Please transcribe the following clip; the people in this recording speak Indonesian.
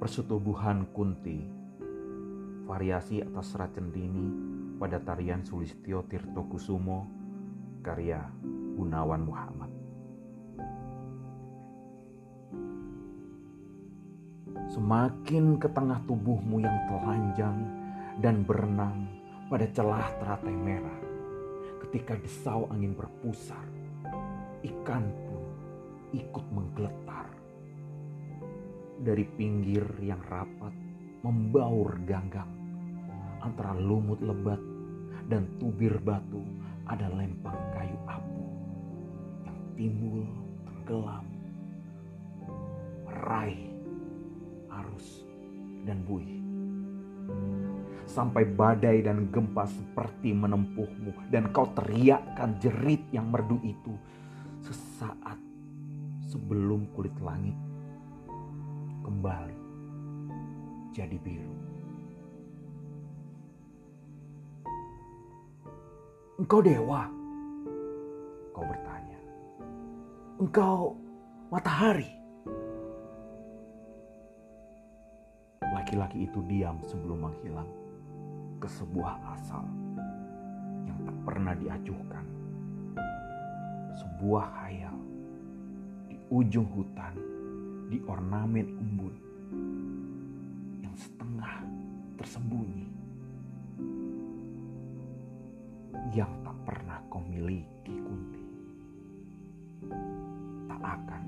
Persetubuhan Kunti Variasi atas serat centini pada tarian Sulistyo Tirto Kusumo karya Gunawan Muhammad Semakin ke tengah tubuhmu yang telanjang dan berenang pada celah teratai merah ketika desau angin berpusar, ikan pun ikut menggeletar. Dari pinggir yang rapat membaur ganggang. Antara lumut lebat dan tubir batu ada lempang kayu apu yang timbul tenggelam meraih arus dan buih. Sampai badai dan gempa seperti menempuhmu dan kau teriakkan jerit yang merdu itu sesaat sebelum kulit langit kembali jadi biru. Engkau dewa? Kau bertanya. Engkau matahari? Laki-laki itu diam sebelum menghilang ke sebuah asal yang tak pernah diajukan. Sebuah hayal di ujung hutan di ornamen embun yang setengah tersembunyi yang tak pernah kau miliki kunti. Tak akan